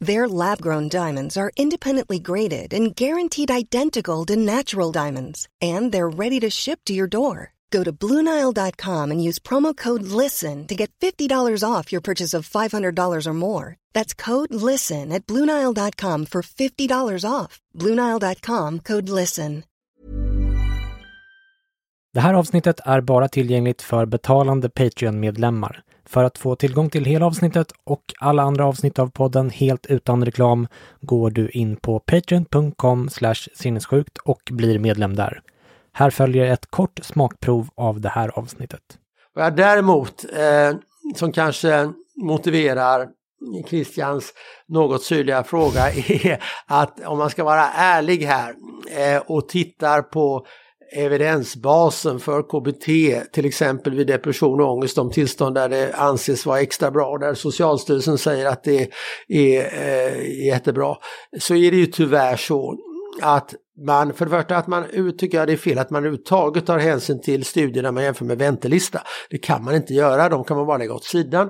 Their lab grown diamonds are independently graded and guaranteed identical to natural diamonds, and they're ready to ship to your door. Go to Bluenile.com and use promo code LISTEN to get $50 off your purchase of $500 or more. That's code LISTEN at Bluenile.com for $50 off. Bluenile.com code LISTEN. Det här avsnittet är bara tillgängligt för betalande Patreon-medlemmar. För att få tillgång till hela avsnittet och alla andra avsnitt av podden helt utan reklam går du in på patreon.com sinnessjukt och blir medlem där. Här följer ett kort smakprov av det här avsnittet. Vad jag däremot, eh, som kanske motiverar Christians något syrliga fråga är att om man ska vara ärlig här eh, och tittar på evidensbasen för KBT, till exempel vid depression och ångest, de tillstånd där det anses vara extra bra, där Socialstyrelsen säger att det är eh, jättebra, så är det ju tyvärr så att man, för det första att man tycker jag det är fel att man överhuvudtaget tar hänsyn till studier när man jämför med väntelista. Det kan man inte göra, de kan man bara lägga åt sidan.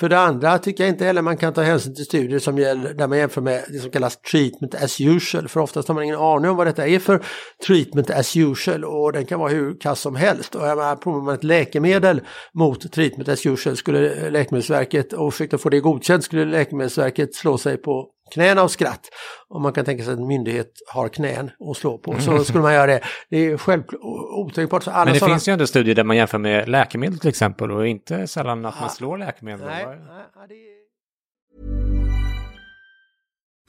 För det andra tycker jag inte heller man kan ta hänsyn till studier som gäller, där man jämför med det som kallas treatment as usual. För oftast har man ingen aning om vad detta är för treatment as usual och den kan vara hur kass som helst. Och jag menar, provar man ett läkemedel mot treatment as usual skulle Läkemedelsverket, och försökte få det godkänt, skulle Läkemedelsverket slå sig på knäna och skratt. Om man kan tänka sig att en myndighet har knän att slå på så skulle man göra det. Det är självklart otänkbart. Men det sådana... finns ju ändå studier där man jämför med läkemedel till exempel och inte sällan att man slår läkemedel. Nej, nej, det...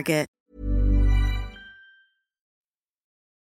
Target.